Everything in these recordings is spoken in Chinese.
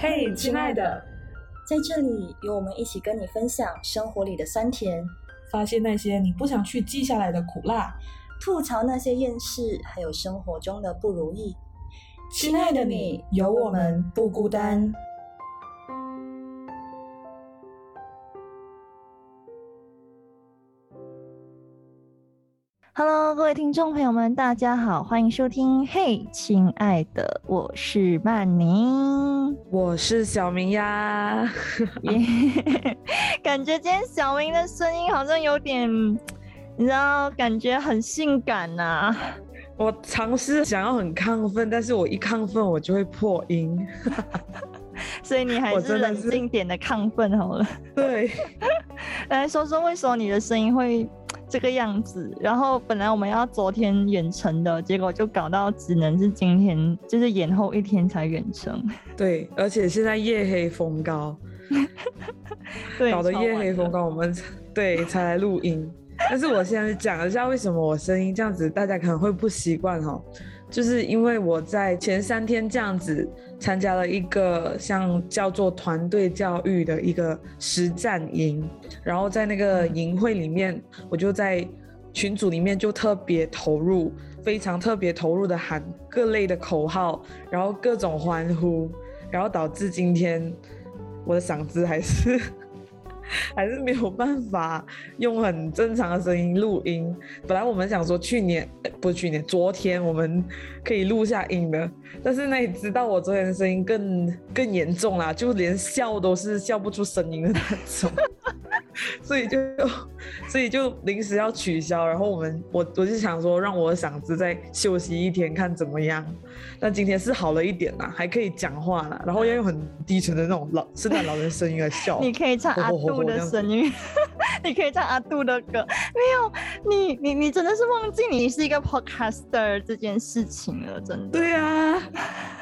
嘿，亲爱的，在这里有我们一起跟你分享生活里的酸甜，发现那些你不想去记下来的苦辣，吐槽那些厌世，还有生活中的不如意。亲爱的你，有我们不孤单。Hello，各位听众朋友们，大家好，欢迎收听。嘿，亲爱的，我是曼宁，我是小明呀。感觉今天小明的声音好像有点，你知道，感觉很性感呐。我尝试想要很亢奋，但是我一亢奋我就会破音，所以你还是冷静点的亢奋好了。对，来说说为什么你的声音会？这个样子，然后本来我们要昨天远程的，结果就搞到只能是今天，就是延后一天才远程。对，而且现在夜黑风高，对搞得夜黑风高，我们 对才来录音。但是我现在讲一下为什么我声音这样子，大家可能会不习惯哈。就是因为我在前三天这样子参加了一个像叫做团队教育的一个实战营，然后在那个营会里面，我就在群组里面就特别投入，非常特别投入的喊各类的口号，然后各种欢呼，然后导致今天我的嗓子还是。还是没有办法用很正常的声音录音。本来我们想说去年，不是去年，昨天我们可以录下音的，但是那你知道我昨天的声音更更严重啦，就连笑都是笑不出声音的那种。所以就，所以就临时要取消，然后我们我我就想说，让我的嗓子再休息一天，看怎么样。但今天是好了一点啦，还可以讲话啦，然后要用很低沉的那种老圣诞老人声音来笑。你可以唱阿杜的声音，你可以唱阿杜的歌。没有，你你你真的是忘记你是一个 podcaster 这件事情了，真的。对啊，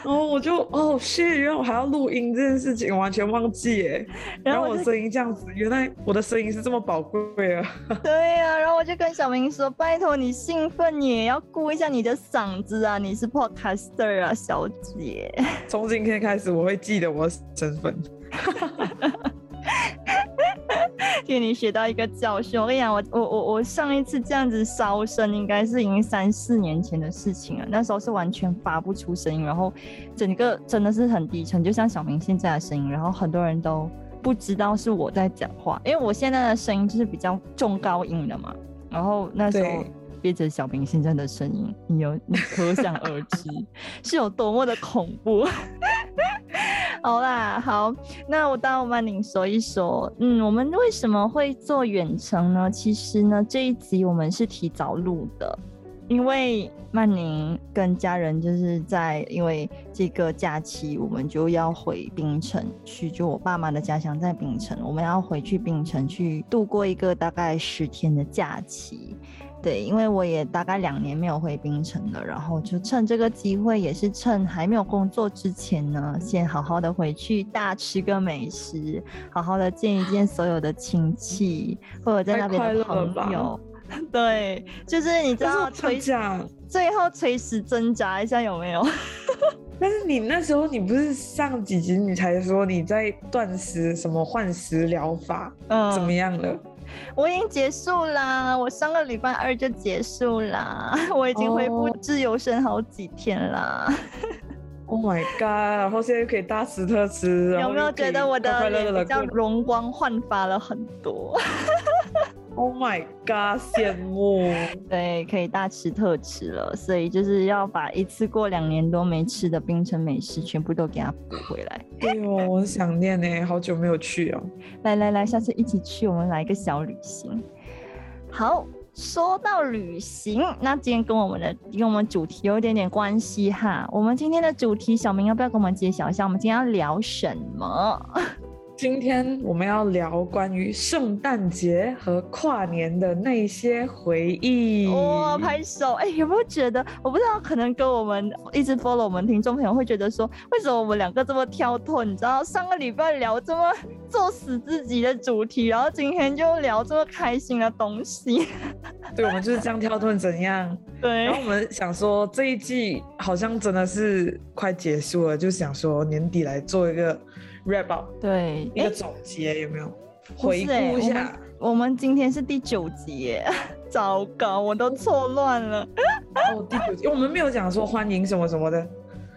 然后我就哦，谢，原来我还要录音这件事情，完全忘记耶。然后我声音这样子，原来我的声音是这么宝贵啊。对啊，然后我就跟小明说，拜托你兴奋你也要顾一下你的嗓子啊，你是 podcaster。啊，小姐，从今天开始我会记得我身份，给你学到一个教训。我跟你讲，我我我我上一次这样子烧声，应该是已经三四年前的事情了。那时候是完全发不出声音，然后整个真的是很低沉，就像小明现在的声音。然后很多人都不知道是我在讲话，因为我现在的声音就是比较中高音的嘛。然后那时候。憋着小明现在的声音，你有你可想而知是有多么的恐怖。好啦，好，那我当我曼宁说一说，嗯，我们为什么会做远程呢？其实呢，这一集我们是提早录的，因为曼宁跟家人就是在因为这个假期，我们就要回槟城去，就我爸妈的家乡在槟城，我们要回去槟城去度过一个大概十天的假期。对，因为我也大概两年没有回槟城了，然后就趁这个机会，也是趁还没有工作之前呢，先好好的回去大吃个美食，好好的见一见所有的亲戚或者在那边的朋友。对，就是你知道垂想最后垂死挣扎一下有没有？但是你那时候你不是上几集你才说你在断食什么换食疗法，嗯，怎么样了？我已经结束啦，我上个礼拜二就结束啦，我已经恢复自由身好几天啦。Oh my god！然后现在又可以大吃特吃，有没有觉得我的脸比较容光焕发了很多？Oh my god！羡慕，对，可以大吃特吃了，所以就是要把一次过两年多没吃的冰城美食全部都给它补回来。对哦，我很想念呢，好久没有去哦。来来来，下次一起去，我们来一个小旅行。好，说到旅行，那今天跟我们的跟我们主题有一点点关系哈。我们今天的主题，小明要不要跟我们揭晓一下？我们今天要聊什么？今天我们要聊关于圣诞节和跨年的那些回忆。哇，拍手！哎，有没有觉得？我不知道，可能跟我们一直 follow 我们听众朋友会觉得说，为什么我们两个这么跳脱？你知道，上个礼拜聊这么作死自己的主题，然后今天就聊这么开心的东西。对，我们就是这样跳脱，怎样？对。然后我们想说，这一季好像真的是快结束了，就想说年底来做一个 wrap up，对，一个总结有没有？回顾一下。我们今天是第九集耶，糟糕，我都错乱了。哦，第九集，我们没有讲说欢迎什么什么的。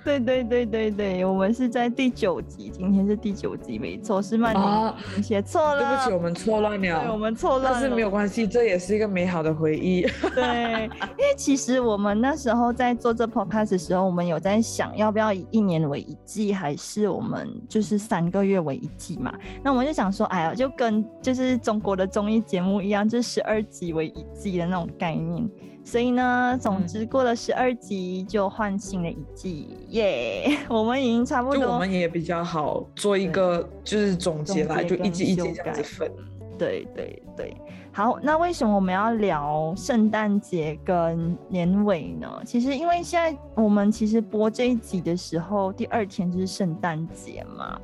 对对对对对，我们是在第九集，今天是第九集，没错，是曼妮写错了，对不起，我们错乱了，我们错乱，但是没有关系，这也是一个美好的回忆。对，因为其实我们那时候在做这 podcast 的时候，我们有在想要不要以一年为一季，还是我们就是三个月为一季嘛？那我们就想说，哎呀，就跟就是中国的综艺节目一样，就是十二集为一季的那种概念。所以呢，总之过了十二集就换新了一季，耶！我们已经差不多，我们也比较好做一个就是总结来，就一季一季这样子分。对对对，好，那为什么我们要聊圣诞节跟年尾呢？其实因为现在我们其实播这一集的时候，第二天就是圣诞节嘛，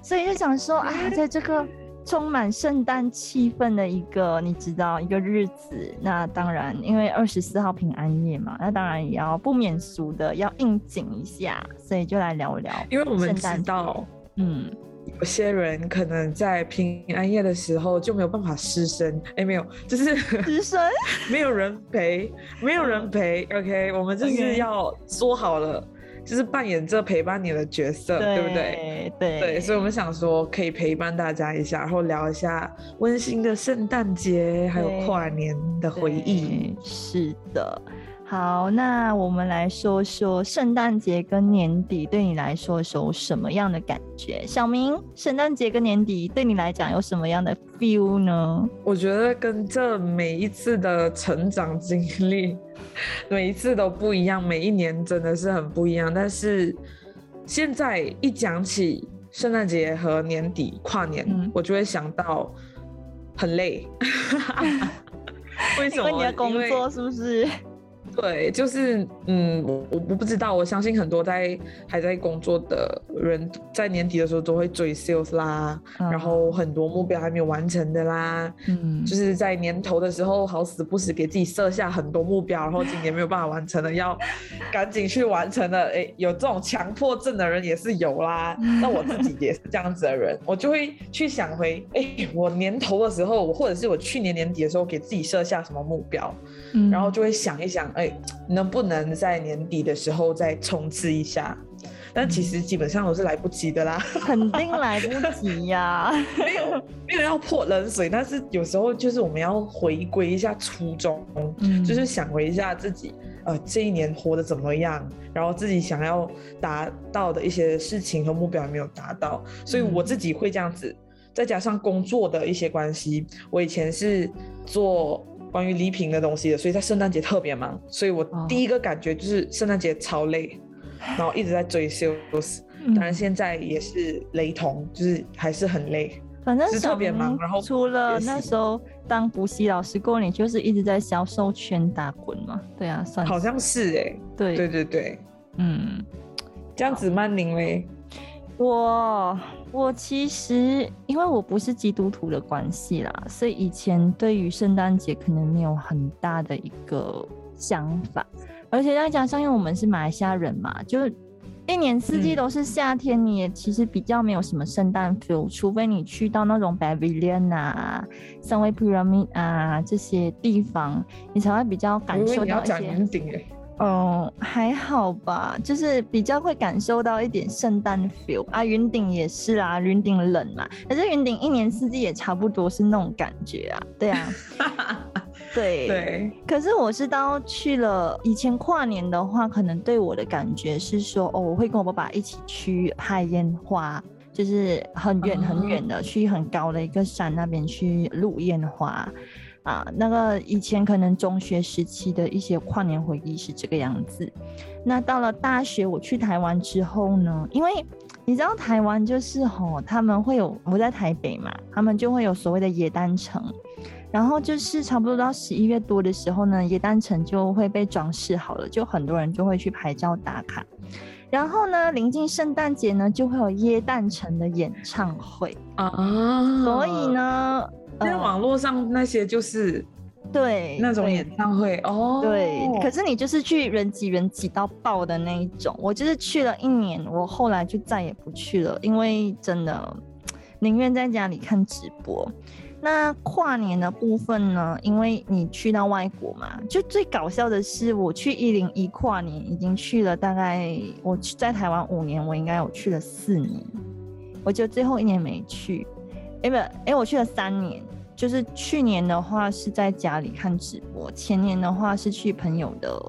所以就想说啊，在这个。充满圣诞气氛的一个，你知道一个日子，那当然，因为二十四号平安夜嘛，那当然也要不免俗的要应景一下，所以就来聊聊。因为我们知道，嗯，有些人可能在平安夜的时候就没有办法失身，哎，没有，就是失身，没有人陪，没有人陪。OK，我们就是要说好了。就是扮演这陪伴你的角色，对不对？对对，所以我们想说可以陪伴大家一下，然后聊一下温馨的圣诞节，还有跨年的回忆。是的。好，那我们来说说圣诞节跟年底对你来说是有什么样的感觉？小明，圣诞节跟年底对你来讲有什么样的 feel 呢？我觉得跟这每一次的成长经历，每一次都不一样，每一年真的是很不一样。但是现在一讲起圣诞节和年底跨年，我就会想到很累。为什么？因为你的工作是不是？对，就是嗯，我我不知道，我相信很多在还在工作的人，在年底的时候都会追 sales 啦，然后很多目标还没有完成的啦，嗯，就是在年头的时候好死不死给自己设下很多目标，然后今年没有办法完成的，要 赶紧去完成的，哎，有这种强迫症的人也是有啦。那我自己也是这样子的人，我就会去想回，哎，我年头的时候，或者是我去年年底的时候给自己设下什么目标，然后就会想一想，哎。能不能在年底的时候再冲刺一下？但其实基本上都是来不及的啦，肯定来不及呀。没有没有要泼冷水，但是有时候就是我们要回归一下初衷，就是想回一下自己，呃，这一年活得怎么样，然后自己想要达到的一些事情和目标没有达到，所以我自己会这样子。再加上工作的一些关系，我以前是做。关于礼品的东西的，所以在圣诞节特别忙，所以我第一个感觉就是圣诞节超累，然后一直在追 sales，当然现在也是雷同，就是还是很累，反正是特别忙。然后除了那时候当补习老师过年，就是一直在销售圈打滚嘛。对啊，算好像是哎，对对对对，嗯，这样子曼宁嘞。我我其实因为我不是基督徒的关系啦，所以以前对于圣诞节可能没有很大的一个想法，而且再加上因为我们是马来西亚人嘛，就是一年四季都是夏天，你也其实比较没有什么圣诞 feel，除非你去到那种 Babylon 啊、三维 Pyramid 啊这些地方，你才会比较感受到一些。嗯，还好吧，就是比较会感受到一点圣诞 feel 啊。云顶也是啊，云顶冷嘛，可是云顶一年四季也差不多是那种感觉啊。对啊，对对。可是我是到去了以前跨年的话，可能对我的感觉是说，哦，我会跟我爸爸一起去拍烟花，就是很远很远的去很高的一个山那边去录烟花。啊，那个以前可能中学时期的一些跨年回忆是这个样子。那到了大学，我去台湾之后呢，因为你知道台湾就是吼，他们会有我在台北嘛，他们就会有所谓的野丹城，然后就是差不多到十一月多的时候呢，野丹城就会被装饰好了，就很多人就会去拍照打卡。然后呢，临近圣诞节呢，就会有耶诞城的演唱会啊，所以呢。在网络上那些就是对，那种演唱会哦。对，可是你就是去人挤人挤到爆的那一种。我就是去了一年，我后来就再也不去了，因为真的宁愿在家里看直播。那跨年的部分呢？因为你去到外国嘛，就最搞笑的是，我去一零一跨年已经去了大概，我在台湾五年，我应该有去了四年，我就最后一年没去。哎不，哎我去了三年。就是去年的话是在家里看直播，前年的话是去朋友的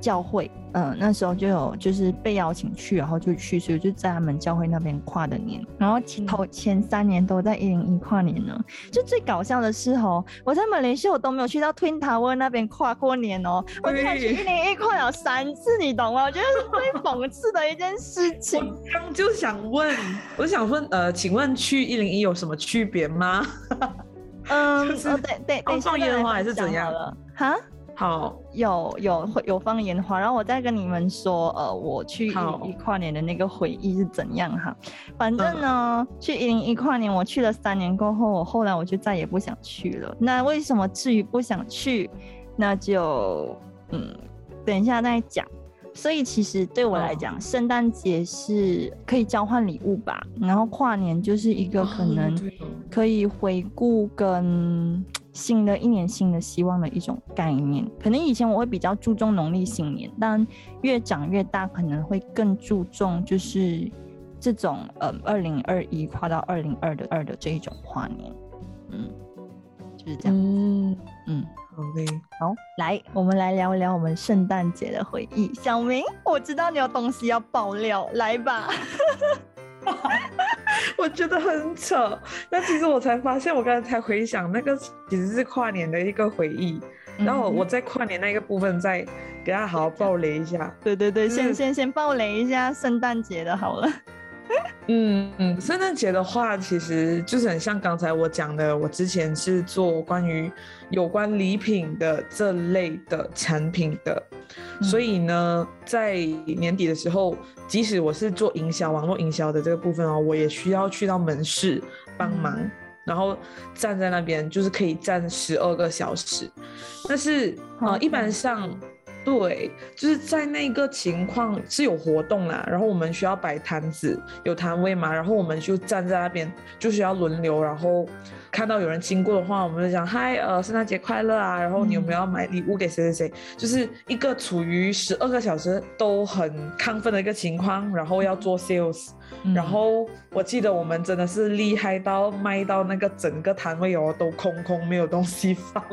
教会，嗯，那时候就有就是被邀请去，然后就去，所以就在他们教会那边跨的年。然后前头前三年都在一零一跨年呢。就最搞笑的是哦，我在马来西亚我都没有去到 Twin Tower 那边跨过年哦，我竟然去一零一跨了三次，你懂吗？我觉得是最 讽刺的一件事情。刚就想问，我想问，呃，请问去一零一有什么区别吗？嗯，哦对对，放放烟花还是怎样了？哈，好，有有有放烟花，然后我再跟你们说，呃，我去一跨年的那个回忆是怎样哈。反正呢，去一零一跨年，我去了三年过后，我后来我就再也不想去了。那为什么至于不想去？那就嗯，等一下再讲。所以其实对我来讲，圣诞节是可以交换礼物吧，然后跨年就是一个可能可以回顾跟 新的一年新的希望的一种概念。可能以前我会比较注重农历新年，但越长越大，可能会更注重就是这种呃二零二一跨到二零二的二的这一种跨年，嗯，就是这样，嗯。嗯。好，来，我们来聊一聊我们圣诞节的回忆。小明，我知道你有东西要爆料，来吧。我觉得很扯，但其实我才发现，我刚才才回想，那个其实是跨年的一个回忆。然后我在跨年那个部分再给大家好好爆雷一下。对对对，先先先爆雷一下圣诞节的好了。嗯嗯，圣诞节的话，其实就是很像刚才我讲的，我之前是做关于有关礼品的这类的产品的，所以呢，在年底的时候，即使我是做营销、网络营销的这个部分哦，我也需要去到门市帮忙，然后站在那边，就是可以站十二个小时，但是啊，一般上。对，就是在那个情况是有活动啦，然后我们需要摆摊子，有摊位嘛，然后我们就站在那边，就需要轮流，然后看到有人经过的话，我们就讲嗨，呃，圣诞节快乐啊，然后你有没有要买礼物给谁谁谁？就是一个处于十二个小时都很亢奋的一个情况，然后要做 sales，然后我记得我们真的是厉害到卖到那个整个摊位哦都空空，没有东西放。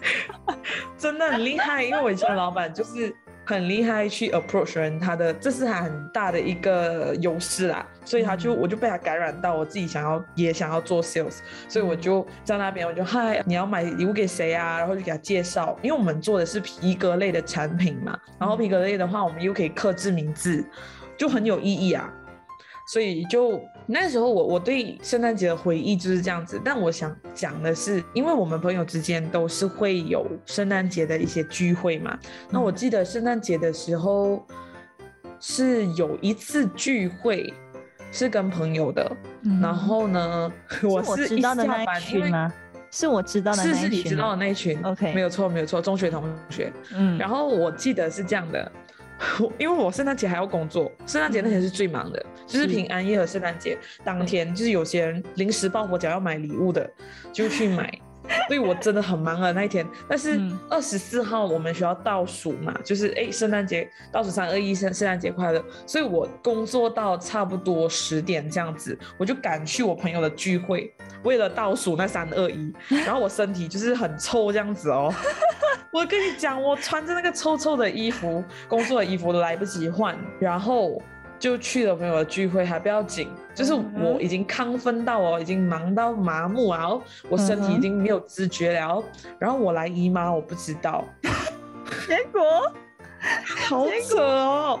真的很厉害，因为我以前的老板就是很厉害去 approach 人，他的这是他很大的一个优势啦，所以他就我就被他感染到，我自己想要也想要做 sales，所以我就在那边我就嗨，你要买礼物给谁啊？然后就给他介绍，因为我们做的是皮革类的产品嘛，然后皮革类的话，我们又可以刻制名字，就很有意义啊。所以就那时候，我我对圣诞节的回忆就是这样子。但我想讲的是，因为我们朋友之间都是会有圣诞节的一些聚会嘛。那我记得圣诞节的时候是有一次聚会，是跟朋友的。然后呢，我是一下班群吗？是我知道的那群。是是你知道的那群。OK，没有错，没有错，中学同学。嗯。然后我记得是这样的。因为我圣诞节还要工作，圣诞节那天是最忙的，就是平安夜和圣诞节当天，就是有些人临时抱佛脚要买礼物的，就去买。所以我真的很忙啊那一天。但是二十四号我们学校倒数嘛，就是哎圣诞节倒数三二一圣圣诞节快乐。所以我工作到差不多十点这样子，我就赶去我朋友的聚会，为了倒数那三二一。然后我身体就是很臭这样子哦。我跟你讲，我穿着那个臭臭的衣服，工作的衣服都来不及换，然后就去了朋友的聚会，还不要紧，就是我已经亢奋到哦，已经忙到麻木啊，我身体已经没有知觉了，然后我来姨妈，我不知道，结果？好扯哦，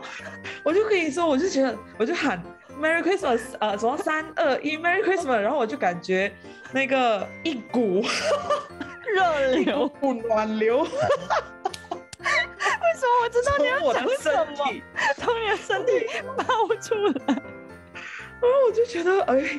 我就跟你说，我就觉得，我就喊 Merry Christmas，呃，什么三二一 Merry Christmas，然后我就感觉那个一股。热流。不暖流，为什么我知道你要讲什么？从你的身体冒出来，然后我就觉得，哎，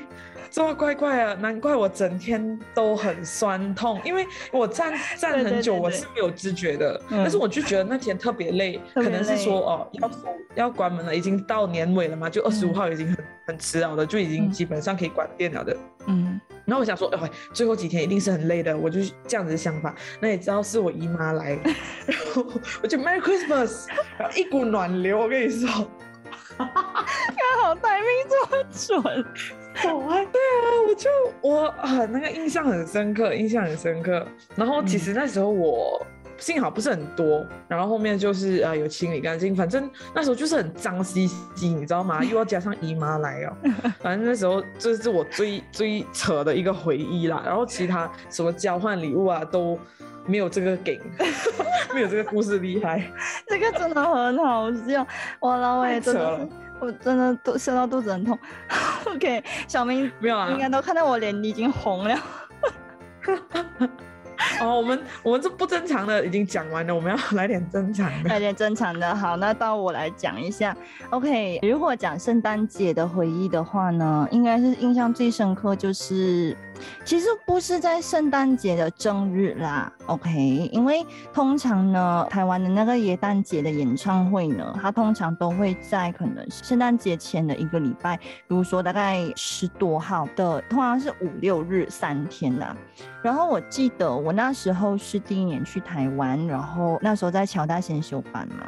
这么怪怪啊！难怪我整天都很酸痛，因为我站站很久，我是没有知觉的。但是我就觉得那天特别累，可能是说哦，要要关门了，已经到年尾了嘛，就二十五号已经很很迟了的，就已经基本上可以关店了的。嗯。然后我想说，哎，最后几天一定是很累的，我就这样子的想法。那也知道是我姨妈来，然后我就 Merry Christmas，然后一股暖流，我跟你说，刚好待命这么准，好啊，对啊，我就我啊那个印象很深刻，印象很深刻。然后其实那时候我。幸好不是很多，然后后面就是呃有清理干净，反正那时候就是很脏兮兮，你知道吗？又要加上姨妈来哦，反正那时候这是我最最扯的一个回忆啦。然后其他什么交换礼物啊都没有这个梗，没有这个故事厉害。这个真的很好笑，我也真的，我真的都笑到肚子很痛。OK，小明没有啊，应该都看到我脸已经红了。哦，我们我们这不正常的已经讲完了，我们要来点正常的，来点正常的。好，那到我来讲一下。OK，如果讲圣诞节的回忆的话呢，应该是印象最深刻就是。其实不是在圣诞节的正日啦，OK，因为通常呢，台湾的那个耶诞节的演唱会呢，它通常都会在可能圣诞节前的一个礼拜，比如说大概十多号的，通常是五六日三天啦。然后我记得我那时候是第一年去台湾，然后那时候在乔大先修班嘛。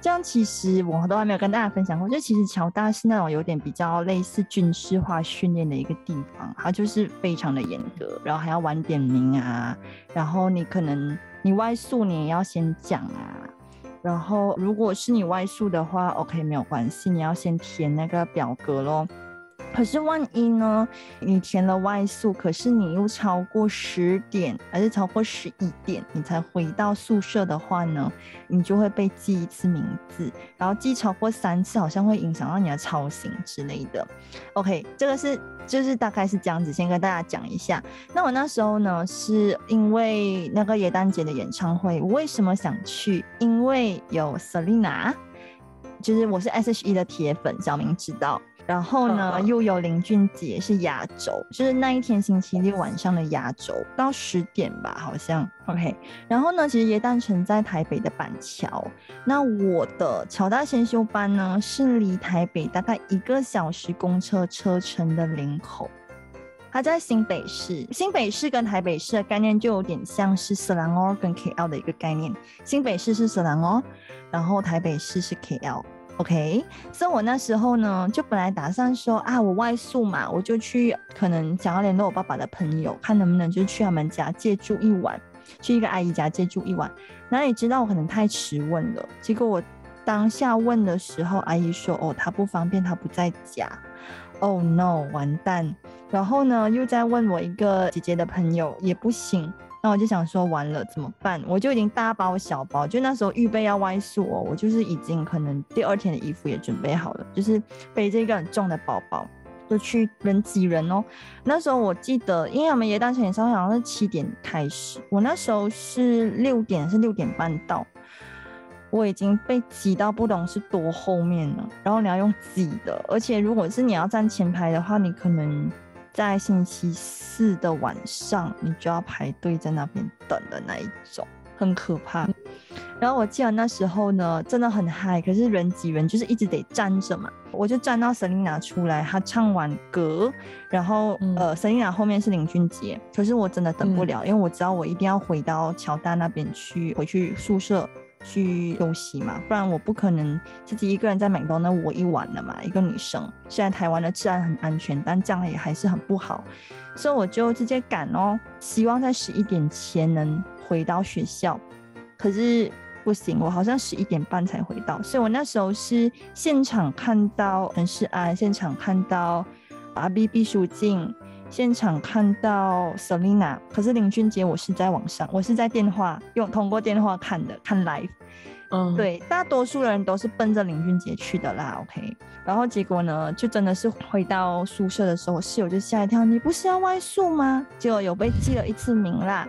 这样其实我都还没有跟大家分享过，就其实乔大是那种有点比较类似军事化训练的一个地方，它就是非常的严格，然后还要晚点名啊，然后你可能你外宿你也要先讲啊，然后如果是你外宿的话，OK 没有关系，你要先填那个表格咯。可是万一呢？你填了外宿，可是你又超过十点，还是超过十一点，你才回到宿舍的话呢？你就会被记一次名字，然后记超过三次，好像会影响到你的操行之类的。OK，这个是就是大概是这样子，先跟大家讲一下。那我那时候呢，是因为那个耶诞节的演唱会，我为什么想去？因为有 Selina，就是我是 S.H.E 的铁粉，小明知道。然后呢，又有林俊杰是压轴，就是那一天星期六晚上的压轴，到十点吧，好像 OK。然后呢，其实耶诞城在台北的板桥，那我的乔大先修班呢是离台北大概一个小时公车车程的林口，它在新北市。新北市跟台北市的概念就有点像是色兰哦跟 KL 的一个概念，新北市是色兰哦，然后台北市是 KL。OK，所以我那时候呢，就本来打算说啊，我外宿嘛，我就去可能想要联络我爸爸的朋友，看能不能就去他们家借住一晚，去一个阿姨家借住一晚。那你知道我可能太迟问了，结果我当下问的时候，阿姨说哦，她不方便，她不在家。Oh no，完蛋！然后呢，又在问我一个姐姐的朋友，也不行。那我就想说，完了怎么办？我就已经大包小包，就那时候预备要外宿哦，我就是已经可能第二天的衣服也准备好了，就是背着一个很重的包包，就去人挤人哦。那时候我记得，因为我们耶诞城演唱会好像是七点开始，我那时候是六点是六点半到，我已经被挤到不懂是多后面了。然后你要用挤的，而且如果是你要站前排的话，你可能。在星期四的晚上，你就要排队在那边等的那一种，很可怕。然后我记得那时候呢，真的很嗨，可是人挤人，就是一直得站着嘛。我就站到 Selina 出来，她唱完歌，然后呃，Selina 后面是林俊杰，可是我真的等不了，因为我知道我一定要回到乔丹那边去，回去宿舍。去休息嘛，不然我不可能自己一个人在美东那窝一晚了嘛。一个女生，虽然台湾的治安很安全，但这样也还是很不好，所以我就直接赶哦，希望在十一点前能回到学校。可是不行，我好像十一点半才回到，所以我那时候是现场看到陈世安，现场看到阿 B 毕书尽。现场看到 Selina，可是林俊杰我是在网上，我是在电话用通过电话看的，看 live。嗯，对，大多数人都是奔着林俊杰去的啦。OK，然后结果呢，就真的是回到宿舍的时候，室友就吓一跳，你不是要外宿吗？结果有被记了一次名啦。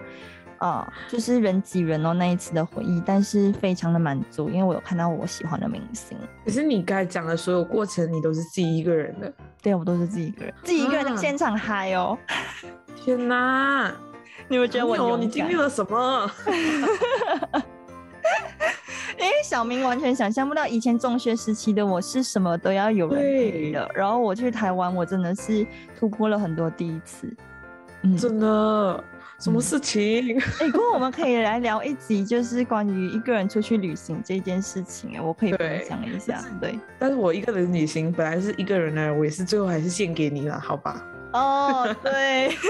啊，就是人挤人哦那一次的回忆，但是非常的满足，因为我有看到我喜欢的明星。可是你刚才讲的所有过程，你都是自己一个人的？对，我都是自己一个人，自己一个人在现场嗨哦！天哪，你们觉得我你经历了什么？因为小明完全想象不到以前中学时期的我是什么都要有人陪的，然后我去台湾，我真的是突破了很多第一次。嗯，真的，什么事情？哎，不过我们可以来聊一集，就是关于一个人出去旅行这件事情。哎，我可以分享一下。对，但是我一个人旅行本来是一个人呢，我也是最后还是献给你了，好吧？哦，对。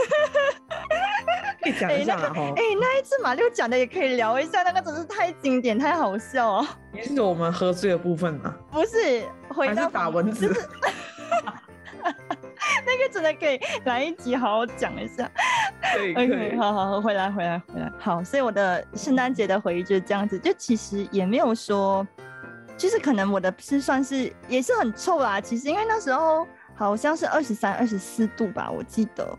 可以讲一下哈。哎，那一次马六讲的也可以聊一下，那个真是太经典、太好笑了。也是我们喝醉的部分吗？不是，回到打蚊子。那个真的可以来一集好好讲一下。可以可以，好好好，回来回来回来。好，所以我的圣诞节的回忆就是这样子，就其实也没有说，就是可能我的是算是也是很臭啦。其实因为那时候好像是二十三、二十四度吧，我记得。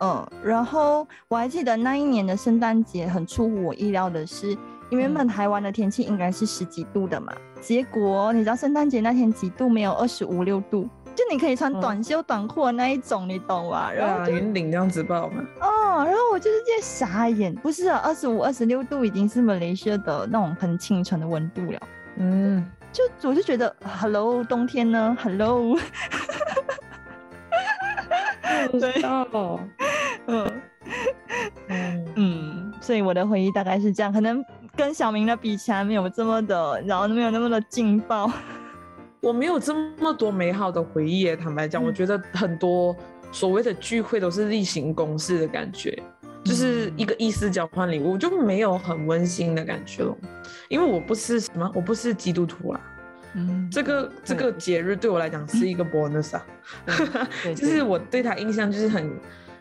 嗯，然后我还记得那一年的圣诞节很出乎我意料的是，因为原本台湾的天气应该是十几度的嘛，结果你知道圣诞节那天几度没有二十五六度。就你可以穿短袖短裤的那一种，你懂吧？然后云顶这样子爆嘛？哦，然后我就是在傻眼，不是啊，二十五、二十六度已经是马来西亚的那种很清纯的温度了。嗯，就我就觉得，Hello，冬天呢？Hello，对哦，嗯嗯嗯，所以我的回忆大概是这样，可能跟小明的比起来没有这么的，然后没有那么的劲爆。我没有这么多美好的回忆，坦白讲，我觉得很多所谓的聚会都是例行公事的感觉，就是一个意思交换礼物，就没有很温馨的感觉了。因为我不是什么，我不是基督徒啦，嗯，这个这个节日对我来讲是一个 bonus 啊，就是我对他印象就是很。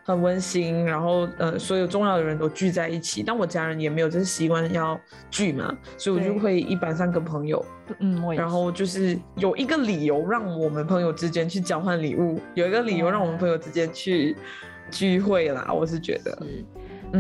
很温馨，然后呃，所有重要的人都聚在一起，但我家人也没有这个习惯要聚嘛，所以我就会一般上跟朋友，嗯，然后就是有一个理由让我们朋友之间去交换礼物，有一个理由让我们朋友之间去聚会啦，我是觉得。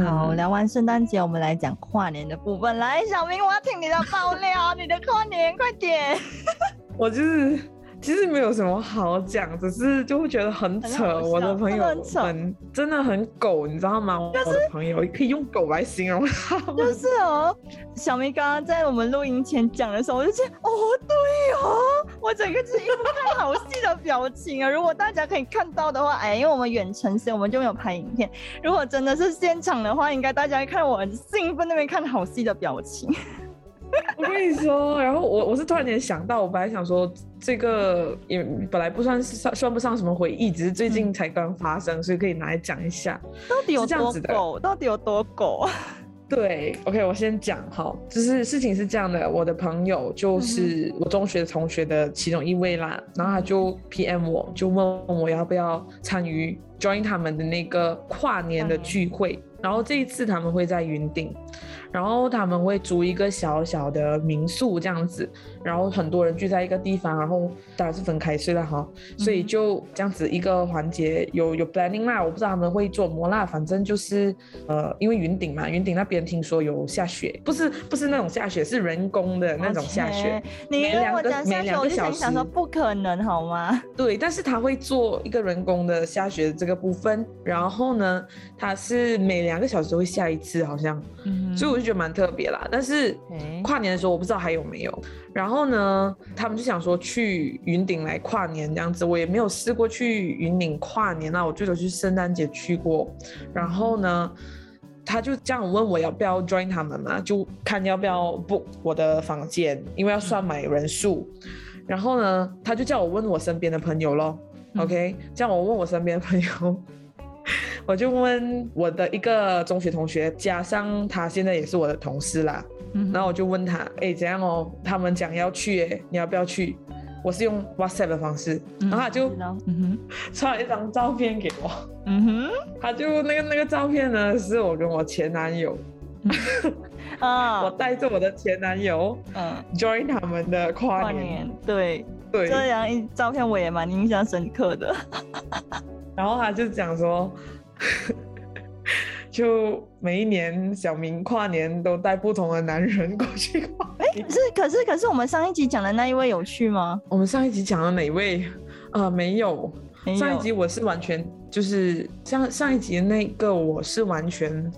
好，聊完圣诞节，我们来讲跨年的部分。来，小明，我要听你的爆料，你的跨年，快点。我就是。其实没有什么好讲，只是就会觉得很扯。我的朋友很真的很狗，你知道吗？我的朋友可以用狗来形容他。就是哦，小明刚刚在我们录音前讲的时候，我就觉得哦，对哦，我整个是一副看好戏的表情啊。如果大家可以看到的话，哎，因为我们远程所以我们就没有拍影片。如果真的是现场的话，应该大家看我很兴奋那边看好戏的表情。我跟你说，然后我我是突然间想到，我本来想说这个也本来不算是算算不上什么回忆，只是最近才刚发生，所以可以拿来讲一下。到底有多狗？到底有多狗？对，OK，我先讲哈，就是事情是这样的，我的朋友就是我中学同学的其中一位啦，然后他就 PM 我，就问我要不要参与 join 他们的那个跨年的聚会，然后这一次他们会在云顶。然后他们会租一个小小的民宿这样子，然后很多人聚在一个地方，然后当然是分开睡了哈，所以就这样子一个环节有有 planning 啦，我不知道他们会做么啦，反正就是呃，因为云顶嘛，云顶那边听说有下雪，不是不是那种下雪，是人工的那种下雪。你跟我讲下雪，我就想说不可能好吗？对，但是他会做一个人工的下雪这个部分，然后呢，他是每两个小时会下一次，好像，所以我就。觉得蛮特别啦，但是跨年的时候我不知道还有没有。然后呢，他们就想说去云顶来跨年这样子，我也没有试过去云顶跨年那，我最多去圣诞节去过。然后呢，他就这样问我要不要 join 他们嘛，就看要不要 book 我的房间，因为要算买人数。然后呢，他就叫我问我身边的朋友咯 OK，叫我问我身边的朋友。我就问我的一个中学同学，加上他现在也是我的同事啦。然后我就问他，哎，怎样哦？他们讲要去，哎，你要不要去？我是用 WhatsApp 的方式，然后他就传了一张照片给我。嗯哼，他就那个那个照片呢，是我跟我前男友，啊，我带着我的前男友，嗯，join 他们的跨年。对对，这样一照片我也蛮印象深刻的。然后他就讲说。就每一年小明跨年都带不同的男人过去跨。哎，是可是可是我们上一集讲的那一位有去吗？我们上一集讲的哪位？啊，没有。上一集我是完全就是像上一集那个，我是完全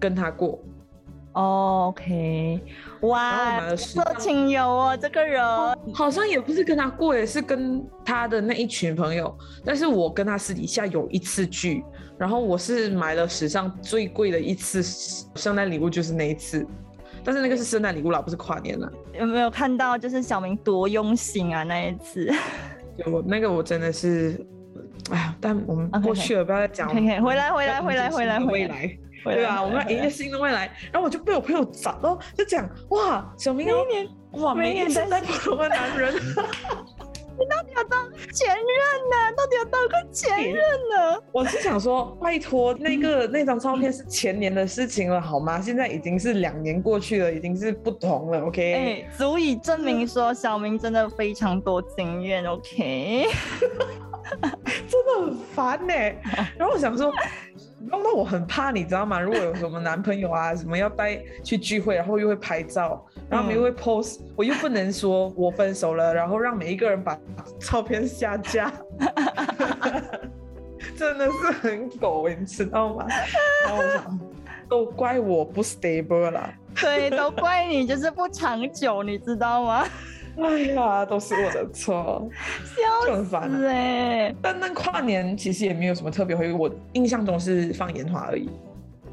跟他过。OK，哇，色情友哦，这个人好像也不是跟他过，也是跟他的那一群朋友。但是我跟他私底下有一次聚，然后我是买了史上最贵的一次圣诞礼物，就是那一次。但是那个是圣诞礼物啦，不是跨年了。有没有看到就是小明多用心啊？那一次，我那个我真的是，哎呀，但我们过去了，不要再讲。回来，回来，回来，回来，回来。对啊，我们要迎接新的未来，然后我就被我朋友砸到，就讲哇，小明明年哇，明年带不同的男人，你到底要当前任呢？到底要当个前任呢？我是想说，拜托，那个那张照片是前年的事情了，好吗？现在已经是两年过去了，已经是不同了，OK？哎，足以证明说小明真的非常多经验，OK？真的很烦呢。然后我想说。弄到我很怕，你知道吗？如果有什么男朋友啊，什么要带去聚会，然后又会拍照，然后又会 pose，我又不能说我分手了，然后让每一个人把 照片下架，真的是很狗，你知道吗？然后我想，都怪我不 stable 了，对，都怪你，就是不长久，你知道吗？哎呀，都是我的错，就很烦哎。但那跨年其实也没有什么特别会，我印象中是放烟花而已，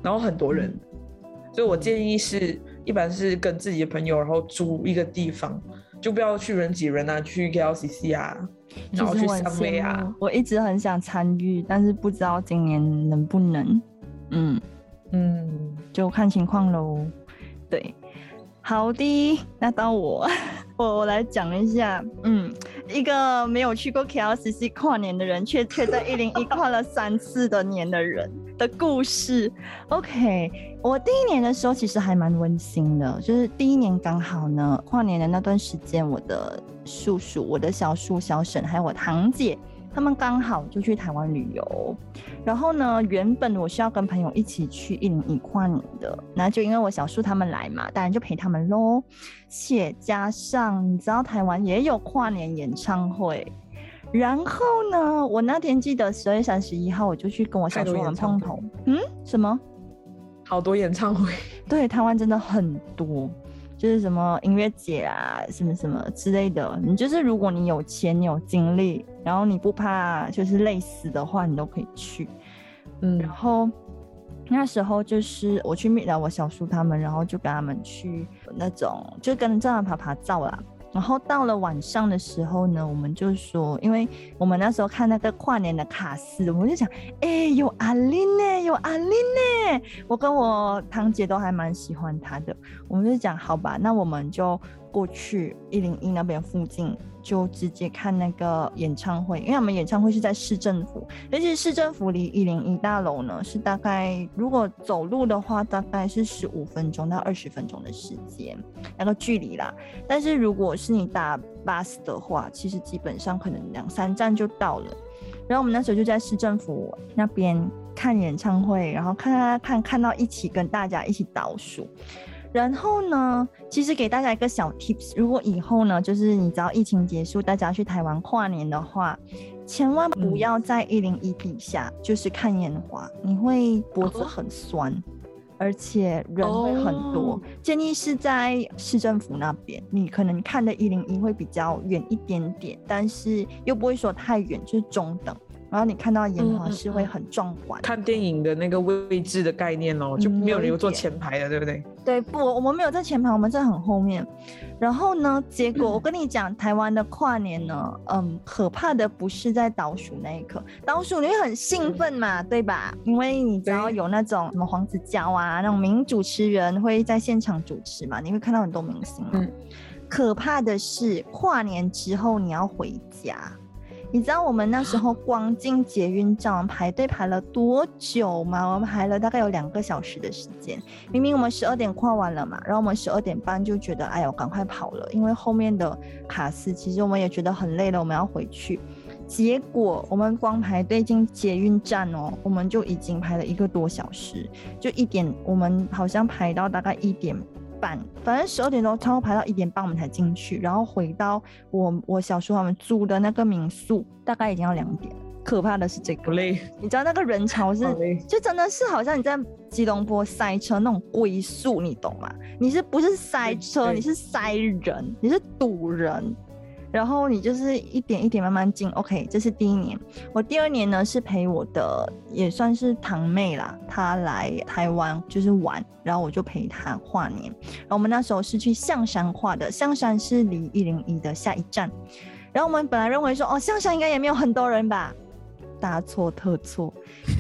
然后很多人，所以我建议是一般是跟自己的朋友，然后租一个地方，就不要去人挤人啊，去 KLCC 啊，然后去三威啊。我一直很想参与，但是不知道今年能不能。嗯嗯，就看情况喽。对。好的，那到我，我 我来讲一下，嗯，一个没有去过 KLCC 跨年的人，却却在一零一跨了三次的年的人的故事。OK，我第一年的时候其实还蛮温馨的，就是第一年刚好呢，跨年的那段时间，我的叔叔、我的小叔、小婶还有我堂姐。他们刚好就去台湾旅游，然后呢，原本我是要跟朋友一起去一零一跨年的，那就因为我小叔他们来嘛，当然就陪他们喽。且加上你知道台湾也有跨年演唱会，然后呢，我那天记得十二月三十一号，我就去跟我小叔们碰头。嗯，什么？好多演唱会？对，台湾真的很多。就是什么音乐节啊，什么什么之类的。你就是如果你有钱、你有精力，然后你不怕就是累死的话，你都可以去。嗯，然后那时候就是我去灭了我小叔他们，然后就跟他们去那种，就跟正常爬爬照啦。然后到了晚上的时候呢，我们就说，因为我们那时候看那个跨年的卡斯，我们就想，哎，有阿琳呢，有阿琳呢。我跟我堂姐都还蛮喜欢她的，我们就讲，好吧，那我们就过去一零一那边附近。就直接看那个演唱会，因为我们演唱会是在市政府，而且市政府离一零一大楼呢是大概如果走路的话，大概是十五分钟到二十分钟的时间那个距离啦。但是如果是你搭巴士的话，其实基本上可能两三站就到了。然后我们那时候就在市政府那边看演唱会，然后看看看看到一起跟大家一起倒数。然后呢，其实给大家一个小 tips，如果以后呢，就是你知道疫情结束，大家去台湾跨年的话，千万不要在一零一底下就是看烟花，你会脖子很酸，而且人会很多。建议是在市政府那边，你可能看的一零一会比较远一点点，但是又不会说太远，就是中等。然后你看到烟花是会很壮观，看电影的那个位置的概念哦，就没有人有坐前排的，对不对？对，不，我们没有在前排，我们在很后面。然后呢，结果我跟你讲，台湾的跨年呢，嗯，可怕的不是在倒数那一刻，倒数你会很兴奋嘛，对吧？因为你只要有那种什么黄子佼啊，那种名主持人会在现场主持嘛，你会看到很多明星嘛。可怕的是跨年之后你要回家。你知道我们那时候光进捷运站排队排了多久吗？我们排了大概有两个小时的时间。明明我们十二点跨完了嘛，然后我们十二点半就觉得，哎呦，赶快跑了，因为后面的卡司其实我们也觉得很累了，我们要回去。结果我们光排队进捷运站哦，我们就已经排了一个多小时，就一点，我们好像排到大概一点半，反正十二点钟，差不多排到一点半我们才进去，然后回到我我小叔他们租的那个民宿，大概已经要两点。可怕的是这个，你知道那个人潮是，就真的是好像你在吉隆坡塞车那种龟速，你懂吗？你是不是塞车？你是塞人，你是堵人。然后你就是一点一点慢慢进，OK，这是第一年。我第二年呢是陪我的也算是堂妹啦，她来台湾就是玩，然后我就陪她跨年。然后我们那时候是去象山跨的，象山是离一零一的下一站。然后我们本来认为说，哦，象山应该也没有很多人吧，大错特错，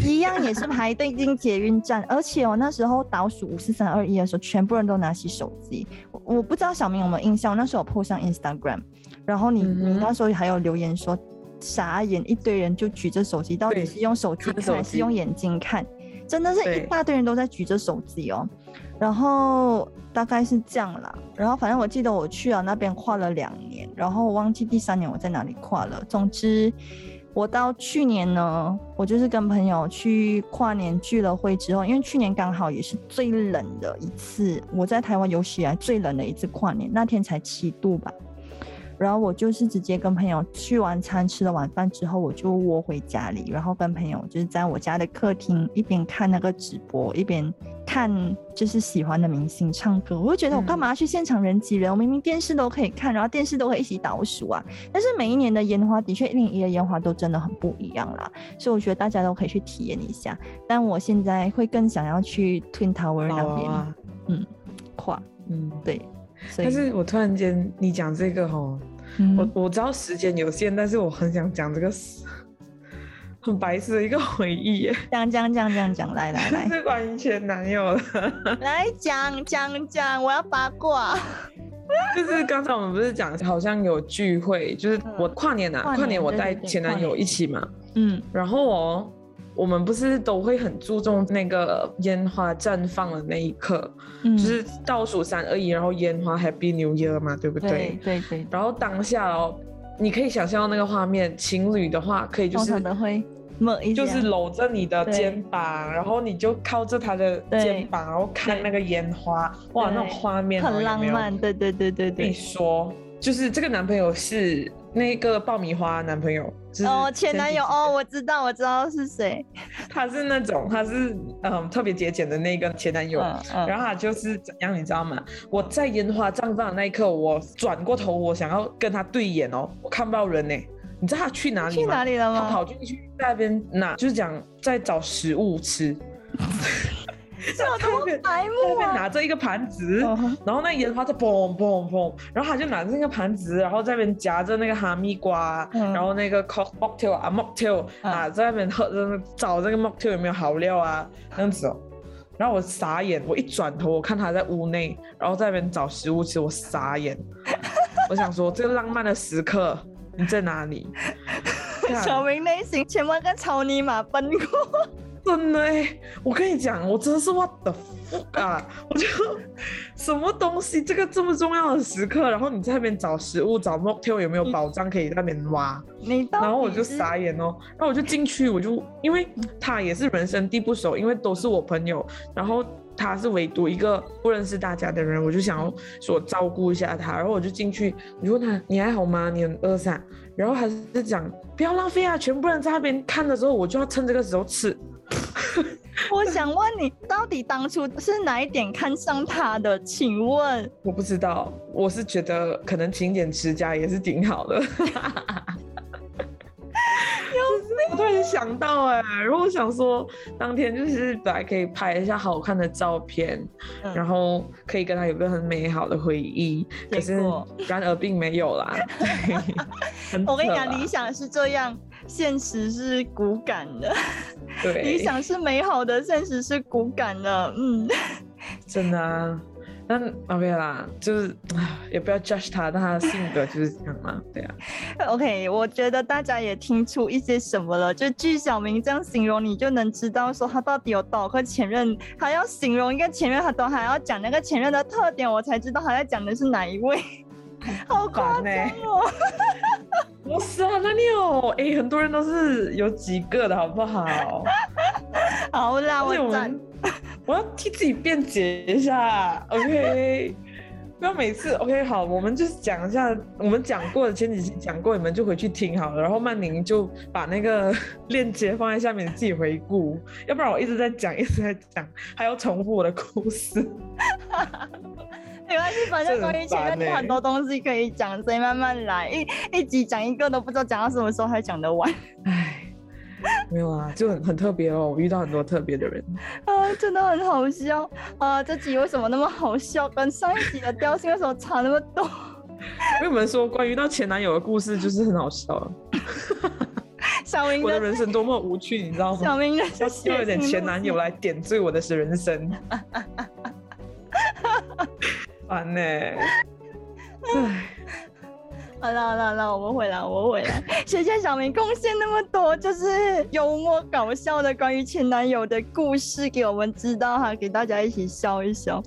一样也是排队进捷运站，而且我那时候倒数五四三二一的时候，全部人都拿起手机。我不知道小明有没有印象，那时候我 po 上 Instagram。然后你你那时候还有留言说傻眼，一堆人就举着手机，到底是用手机看还是用眼睛看？真的是一大堆人都在举着手机哦。然后大概是这样啦。然后反正我记得我去了那边跨了两年，然后我忘记第三年我在哪里跨了。总之，我到去年呢，我就是跟朋友去跨年聚了会之后，因为去年刚好也是最冷的一次，我在台湾有史以来最冷的一次跨年，那天才七度吧。然后我就是直接跟朋友去完餐，吃了晚饭之后，我就窝回家里，然后跟朋友就是在我家的客厅一边看那个直播，一边看就是喜欢的明星唱歌。我就觉得我干嘛要去现场人挤人？我明明电视都可以看，然后电视都可以一起倒数啊。但是每一年的烟花的确一零一的烟花都真的很不一样啦，所以我觉得大家都可以去体验一下。但我现在会更想要去 Twin Tower 那边，嗯，跨，嗯，对。但是我突然间你讲这个哈。我我知道时间有限，但是我很想讲这个很白痴的一个回忆。讲讲讲讲讲，来来来，是关于前男友的。来讲讲讲，我要八卦。就是刚才我们不是讲，好像有聚会，就是我跨年啊，跨年我带前男友一起嘛。嗯，然后哦。我们不是都会很注重那个烟花绽放的那一刻，就是倒数三二一，然后烟花 Happy New Year 嘛，对不对？对对。然后当下哦，你可以想象到那个画面，情侣的话可以就是会就是搂着你的肩膀，然后你就靠着他的肩膀，然后看那个烟花，哇，那种画面很浪漫。对对对对对。你说，就是这个男朋友是。那个爆米花男朋友哦，前男友哦，我知道，我知道是谁。他是那种，他是嗯特别节俭的那个前男友。然后他就是怎样，你知道吗？我在烟花绽放的那一刻，我转过头，我想要跟他对眼哦，我看不到人呢。你知道他去哪里吗？去哪里了吗？他跑进去那边拿，就是讲在找食物吃。他那边那边拿着一个盘子，然后那烟花在砰砰砰，然后他就拿着那个盘子，然后在那边夹着那个哈密瓜，然后那个 cocktail 啊 mocktail 啊，在那边喝着找这个 mocktail 有没有好料啊，这样子哦。然后我傻眼，我一转头我看他在屋内，然后在那边找食物吃，我傻眼。我想说这个浪漫的时刻你在哪里？小明内心千万个草泥马奔过。真的欸，我跟你讲，我真的是 what the fuck 啊！我就什么东西，这个这么重要的时刻，然后你在那边找食物，找 motel 有没有宝藏可以在那边挖？你然后我就傻眼哦，然后我就进去，我就因为他也是人生地不熟，因为都是我朋友，然后他是唯独一个不认识大家的人，我就想要说照顾一下他，然后我就进去，我就问他你还好吗？你很饿噻？然后还是讲不要浪费啊，全部人在那边看的时候，我就要趁这个时候吃。我想问你，到底当初是哪一点看上他的？请问，我不知道，我是觉得可能勤俭持家也是挺好的。我突然想到哎，然后我想说，当天就是本来可以拍一下好看的照片，然后可以跟他有个很美好的回忆，可是然而并没有啦。我跟你讲，理想是这样，现实是骨感的。对，理想是美好的，现实是骨感的。嗯，真的啊。那 OK 啦，就是也不要 judge 他，但他的性格就是这样嘛，对啊。OK，我觉得大家也听出一些什么了，就据小明这样形容，你就能知道说他到底有多少个前任。他要形容一个前任，他都还要讲那个前任的特点，我才知道他在讲的是哪一位。好夸张哦！不是啊，那你有哎，很多人都是有几个的好不好？好啦，我我要替自己辩解一下，OK。不要每次 OK 好，我们就是讲一下我们讲过的前几期讲过，你们就回去听好了。然后曼宁就把那个链接放在下面，自己回顾。要不然我一直在讲，一直在讲，还要重复我的故事。没关系，反正关于前面很多东西可以讲，所以慢慢来，一一集讲一个都不知道讲到什么时候才讲得完。唉。没有啊，就很很特别哦，我遇到很多特别的人啊，真的很好笑啊！这集为什么那么好笑？跟上一集的调性为什么差那么多？跟你们说，关于到前男友的故事就是很好笑。小明，我的人生多么无趣，你知道吗？小明，要希望有点前男友来点缀我的人生。烦呢。唉。好了好了，了我们回来，我们回来。谢谢小明贡献那么多，就是幽默搞笑的关于前男友的故事给我们知道哈，给大家一起笑一笑。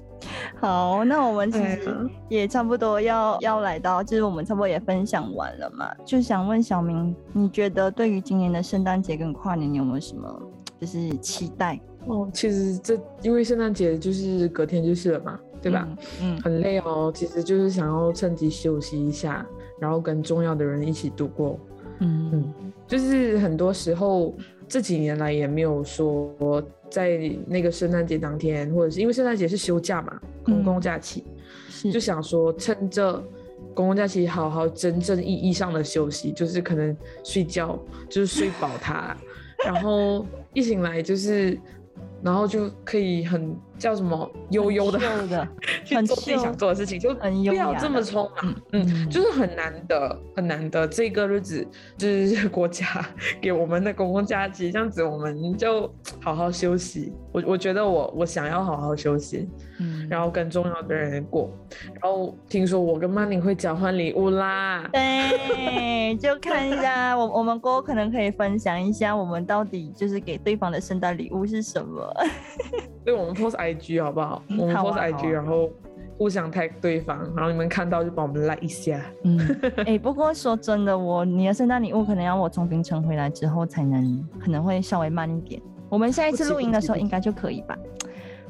好，那我们其实也差不多要要来到，就是我们差不多也分享完了嘛，就想问小明，你觉得对于今年的圣诞节跟跨年，你有没有什么就是期待？哦，其实这因为圣诞节就是隔天就是了嘛，对吧？嗯，很累哦，其实就是想要趁机休息一下。然后跟重要的人一起度过，嗯嗯，就是很多时候这几年来也没有说在那个圣诞节当天，或者是因为圣诞节是休假嘛，公共假期，就想说趁着公共假期好好真正意义上的休息，就是可能睡觉，就是睡饱它，然后一醒来就是，然后就可以很。叫什么悠悠的 去做自己想做的事情，就不要这么匆忙。嗯，就是很难得，很难得这个日子，就是国家给我们的公共假期，这样子我们就 好好休息。我我觉得我我想要好好休息，嗯，然后跟重要的人过。然后听说我跟曼宁会交换礼物啦，对，就看一下 我我们过后可能可以分享一下我们到底就是给对方的圣诞礼物是什么。对，我们 post I G 好不好？我们 post I G，然后互相 tag 对方，然后你们看到就帮我们 like 一下。嗯，哎，不过说真的，我你的圣诞礼物可能要我从槟城回来之后才能，可能会稍微慢一点。我们下一次录音的时候应该就可以吧？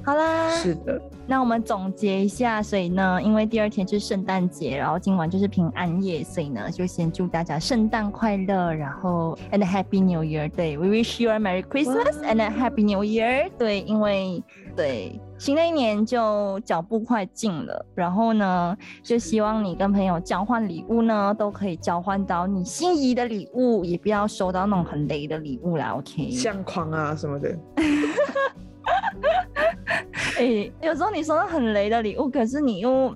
好啦，是的，那我们总结一下，所以呢，因为第二天是圣诞节，然后今晚就是平安夜，所以呢，就先祝大家圣诞快乐，然后 and happy New Year，对，we wish you a merry Christmas and a happy New Year，对，因为对新的一年就脚步快近了，然后呢，就希望你跟朋友交换礼物呢，都可以交换到你心仪的礼物，也不要收到那种很雷的礼物啦，OK？相框啊什么的。哎，有时候你收到很雷的礼物，可是你又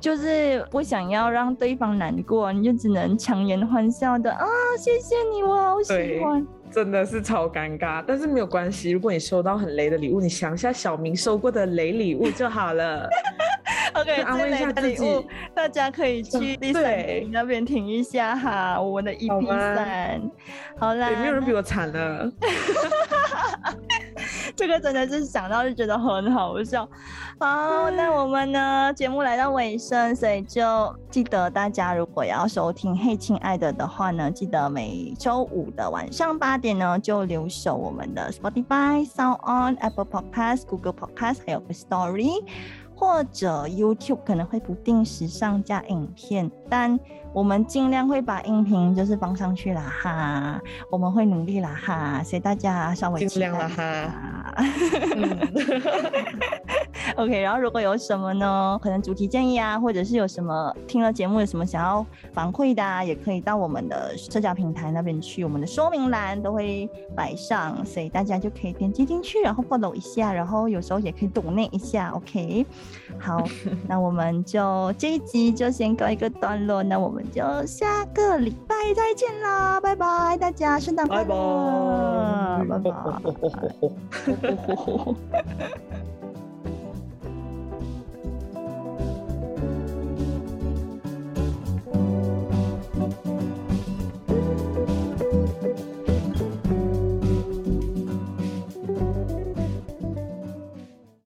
就是不想要让对方难过，你就只能强颜欢笑的啊，谢谢你，我好喜欢。真的是超尴尬，但是没有关系，如果你收到很雷的礼物，你想一下小明收过的雷礼物就好了。OK，安慰一下自己，大家可以去第三那边听一下哈，我们的 EP 三。好啦，没有人比我惨了。这个真的是想到就觉得很好笑。好，那我们呢节目来到尾声，所以就记得大家如果要收听《嘿亲爱的》的话呢，记得每周五的晚上八点呢就留守我们的 Spotify、Sound On、Apple Podcast、Google Podcast 还有 Story。或者 YouTube 可能会不定时上架影片，但我们尽量会把音频就是放上去啦哈，我们会努力啦哈，所以大家稍微尽量啦哈。OK，然后如果有什么呢，可能主题建议啊，或者是有什么听了节目有什么想要反馈的，啊，也可以到我们的社交平台那边去，我们的说明栏都会摆上，所以大家就可以点击进去，然后 follow 一下，然后有时候也可以懂那一下，OK。好，那我们就这一集就先告一个段落，那我们就下个礼拜再见啦，拜拜，大家圣诞快乐，拜拜。